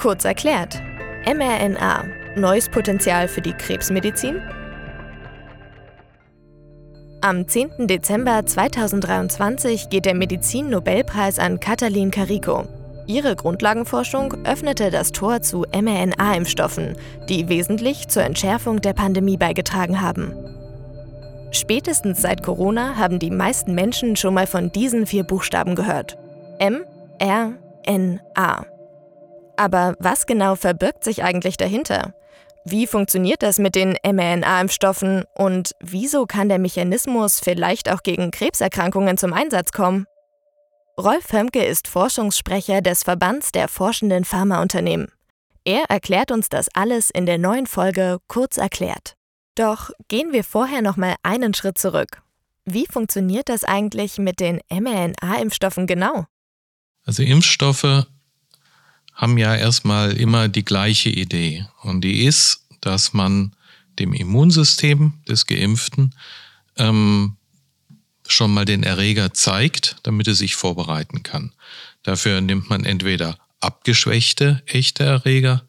Kurz erklärt. mRNA. Neues Potenzial für die Krebsmedizin? Am 10. Dezember 2023 geht der Medizin-Nobelpreis an Katalin Kariko. Ihre Grundlagenforschung öffnete das Tor zu mRNA-Impfstoffen, die wesentlich zur Entschärfung der Pandemie beigetragen haben. Spätestens seit Corona haben die meisten Menschen schon mal von diesen vier Buchstaben gehört. M, R, N, A. Aber was genau verbirgt sich eigentlich dahinter? Wie funktioniert das mit den mRNA-Impfstoffen und wieso kann der Mechanismus vielleicht auch gegen Krebserkrankungen zum Einsatz kommen? Rolf Hömke ist Forschungssprecher des Verbands der forschenden Pharmaunternehmen. Er erklärt uns das alles in der neuen Folge Kurz erklärt. Doch gehen wir vorher noch mal einen Schritt zurück. Wie funktioniert das eigentlich mit den mRNA-Impfstoffen genau? Also Impfstoffe haben ja erstmal immer die gleiche Idee und die ist, dass man dem Immunsystem des Geimpften ähm, schon mal den Erreger zeigt, damit er sich vorbereiten kann. Dafür nimmt man entweder abgeschwächte echte Erreger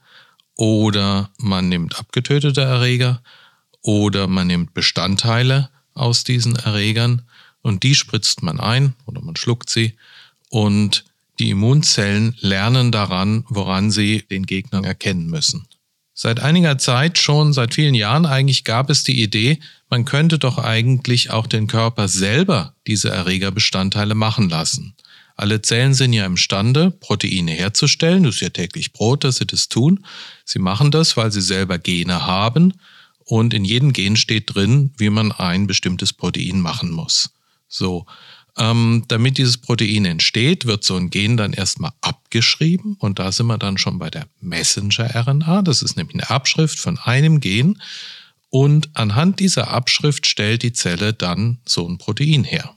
oder man nimmt abgetötete Erreger oder man nimmt Bestandteile aus diesen Erregern und die spritzt man ein oder man schluckt sie und die Immunzellen lernen daran, woran sie den Gegner erkennen müssen. Seit einiger Zeit, schon seit vielen Jahren eigentlich, gab es die Idee, man könnte doch eigentlich auch den Körper selber diese Erregerbestandteile machen lassen. Alle Zellen sind ja imstande, Proteine herzustellen. Das ist ja täglich Brot, dass sie das tun. Sie machen das, weil sie selber Gene haben und in jedem Gen steht drin, wie man ein bestimmtes Protein machen muss. So. Ähm, damit dieses Protein entsteht, wird so ein Gen dann erstmal abgeschrieben und da sind wir dann schon bei der Messenger-RNA. Das ist nämlich eine Abschrift von einem Gen und anhand dieser Abschrift stellt die Zelle dann so ein Protein her.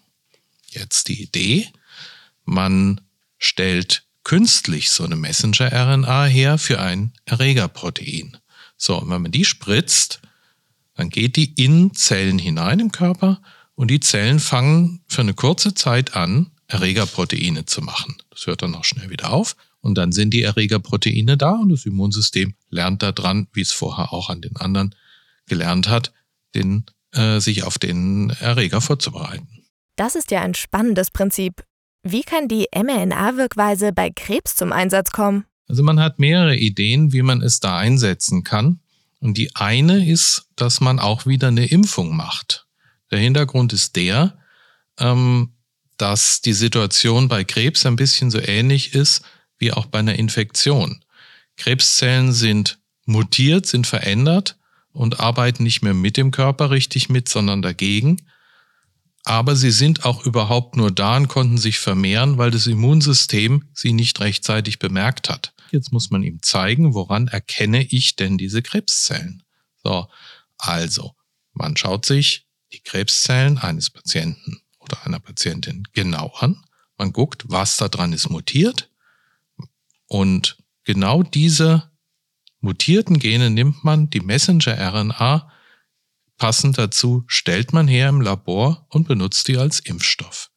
Jetzt die Idee, man stellt künstlich so eine Messenger-RNA her für ein Erregerprotein. So, und wenn man die spritzt, dann geht die in Zellen hinein im Körper und die Zellen fangen für eine kurze Zeit an, Erregerproteine zu machen. Das hört dann auch schnell wieder auf. Und dann sind die Erregerproteine da und das Immunsystem lernt daran, wie es vorher auch an den anderen gelernt hat, den, äh, sich auf den Erreger vorzubereiten. Das ist ja ein spannendes Prinzip. Wie kann die mRNA-Wirkweise bei Krebs zum Einsatz kommen? Also man hat mehrere Ideen, wie man es da einsetzen kann. Und die eine ist, dass man auch wieder eine Impfung macht. Der Hintergrund ist der, ähm, dass die Situation bei Krebs ein bisschen so ähnlich ist wie auch bei einer Infektion. Krebszellen sind mutiert, sind verändert und arbeiten nicht mehr mit dem Körper richtig mit, sondern dagegen. Aber sie sind auch überhaupt nur da und konnten sich vermehren, weil das Immunsystem sie nicht rechtzeitig bemerkt hat. Jetzt muss man ihm zeigen, woran erkenne ich denn diese Krebszellen. So, also, man schaut sich die Krebszellen eines Patienten oder einer Patientin genau an. Man guckt, was da dran ist mutiert. Und genau diese mutierten Gene nimmt man, die Messenger-RNA, passend dazu stellt man her im Labor und benutzt die als Impfstoff.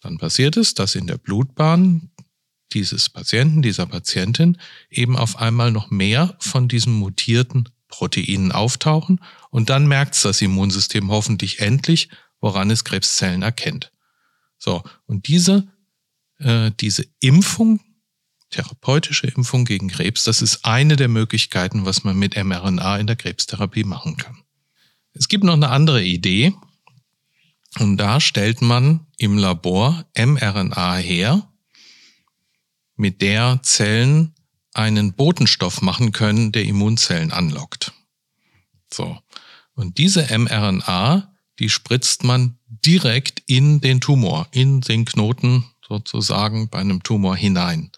Dann passiert es, dass in der Blutbahn dieses Patienten, dieser Patientin eben auf einmal noch mehr von diesen mutierten Proteinen auftauchen und dann merkt das Immunsystem hoffentlich endlich, woran es Krebszellen erkennt. So, und diese, äh, diese Impfung, therapeutische Impfung gegen Krebs, das ist eine der Möglichkeiten, was man mit mRNA in der Krebstherapie machen kann. Es gibt noch eine andere Idee, und da stellt man im Labor mRNA her, mit der Zellen einen Botenstoff machen können, der Immunzellen anlockt. So. Und diese mRNA, die spritzt man direkt in den Tumor, in den Knoten sozusagen bei einem Tumor hinein.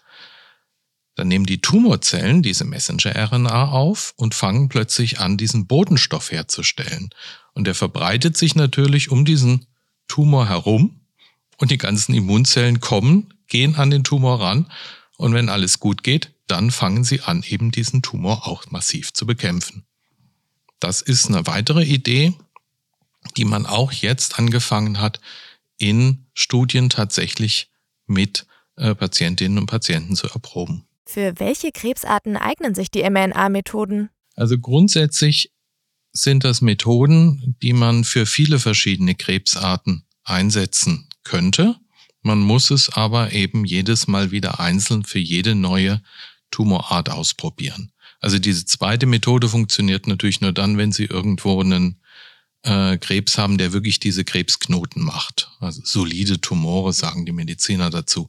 Dann nehmen die Tumorzellen diese Messenger-RNA auf und fangen plötzlich an, diesen Botenstoff herzustellen. Und der verbreitet sich natürlich um diesen Tumor herum und die ganzen Immunzellen kommen gehen an den Tumor ran und wenn alles gut geht, dann fangen sie an, eben diesen Tumor auch massiv zu bekämpfen. Das ist eine weitere Idee, die man auch jetzt angefangen hat, in Studien tatsächlich mit äh, Patientinnen und Patienten zu erproben. Für welche Krebsarten eignen sich die mRNA-Methoden? Also grundsätzlich sind das Methoden, die man für viele verschiedene Krebsarten einsetzen könnte. Man muss es aber eben jedes Mal wieder einzeln für jede neue Tumorart ausprobieren. Also diese zweite Methode funktioniert natürlich nur dann, wenn Sie irgendwo einen äh, Krebs haben, der wirklich diese Krebsknoten macht. Also solide Tumore, sagen die Mediziner dazu.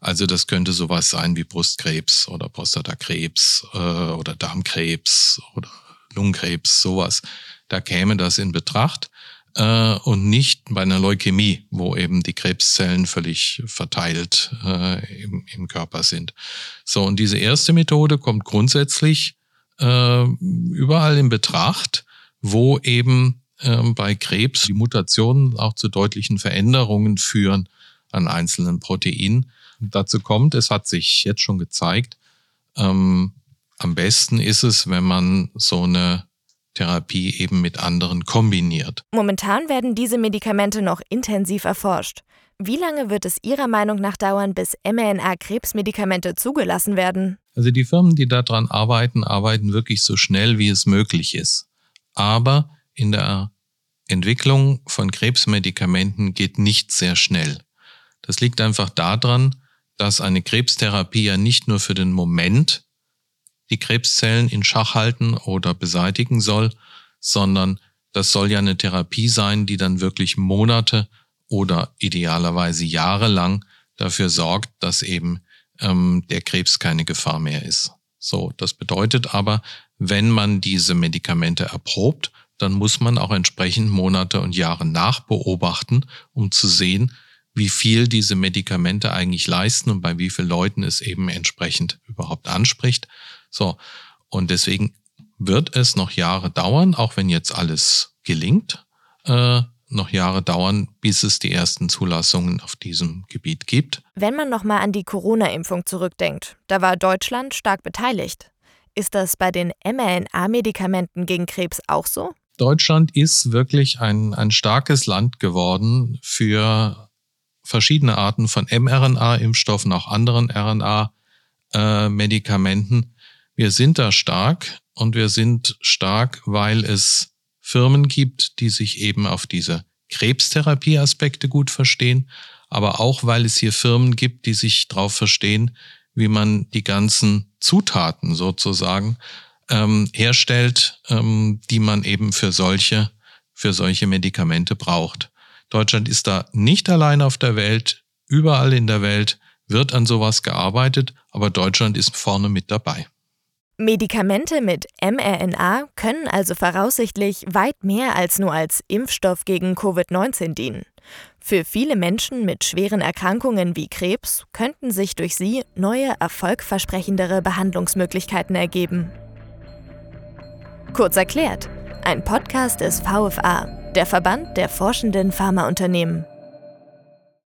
Also das könnte sowas sein wie Brustkrebs oder Prostatakrebs äh, oder Darmkrebs oder Lungenkrebs, sowas. Da käme das in Betracht äh, und nicht bei einer Leukämie, wo eben die Krebszellen völlig verteilt äh, im, im Körper sind. So, und diese erste Methode kommt grundsätzlich äh, überall in Betracht, wo eben äh, bei Krebs die Mutationen auch zu deutlichen Veränderungen führen an einzelnen Proteinen dazu kommt. Es hat sich jetzt schon gezeigt, ähm, am besten ist es, wenn man so eine Therapie eben mit anderen kombiniert. Momentan werden diese Medikamente noch intensiv erforscht. Wie lange wird es Ihrer Meinung nach dauern, bis mRNA-Krebsmedikamente zugelassen werden? Also die Firmen, die daran arbeiten, arbeiten wirklich so schnell, wie es möglich ist. Aber in der Entwicklung von Krebsmedikamenten geht nicht sehr schnell. Das liegt einfach daran, dass eine Krebstherapie ja nicht nur für den Moment die Krebszellen in Schach halten oder beseitigen soll, sondern das soll ja eine Therapie sein, die dann wirklich Monate oder idealerweise jahrelang dafür sorgt, dass eben ähm, der Krebs keine Gefahr mehr ist. So, das bedeutet aber, wenn man diese Medikamente erprobt, dann muss man auch entsprechend Monate und Jahre nachbeobachten, um zu sehen, wie viel diese Medikamente eigentlich leisten und bei wie vielen Leuten es eben entsprechend überhaupt anspricht. So, und deswegen wird es noch Jahre dauern, auch wenn jetzt alles gelingt, äh, noch Jahre dauern, bis es die ersten Zulassungen auf diesem Gebiet gibt. Wenn man nochmal an die Corona-Impfung zurückdenkt, da war Deutschland stark beteiligt. Ist das bei den mRNA-Medikamenten gegen Krebs auch so? Deutschland ist wirklich ein, ein starkes Land geworden für verschiedene Arten von mRNA-Impfstoffen, auch anderen RNA-Medikamenten. Wir sind da stark und wir sind stark, weil es Firmen gibt, die sich eben auf diese Krebstherapie-Aspekte gut verstehen, aber auch weil es hier Firmen gibt, die sich darauf verstehen, wie man die ganzen Zutaten sozusagen ähm, herstellt, ähm, die man eben für solche, für solche Medikamente braucht. Deutschland ist da nicht allein auf der Welt. Überall in der Welt wird an sowas gearbeitet, aber Deutschland ist vorne mit dabei. Medikamente mit mRNA können also voraussichtlich weit mehr als nur als Impfstoff gegen Covid-19 dienen. Für viele Menschen mit schweren Erkrankungen wie Krebs könnten sich durch sie neue, erfolgversprechendere Behandlungsmöglichkeiten ergeben. Kurz erklärt, ein Podcast des VFA der Verband der forschenden Pharmaunternehmen.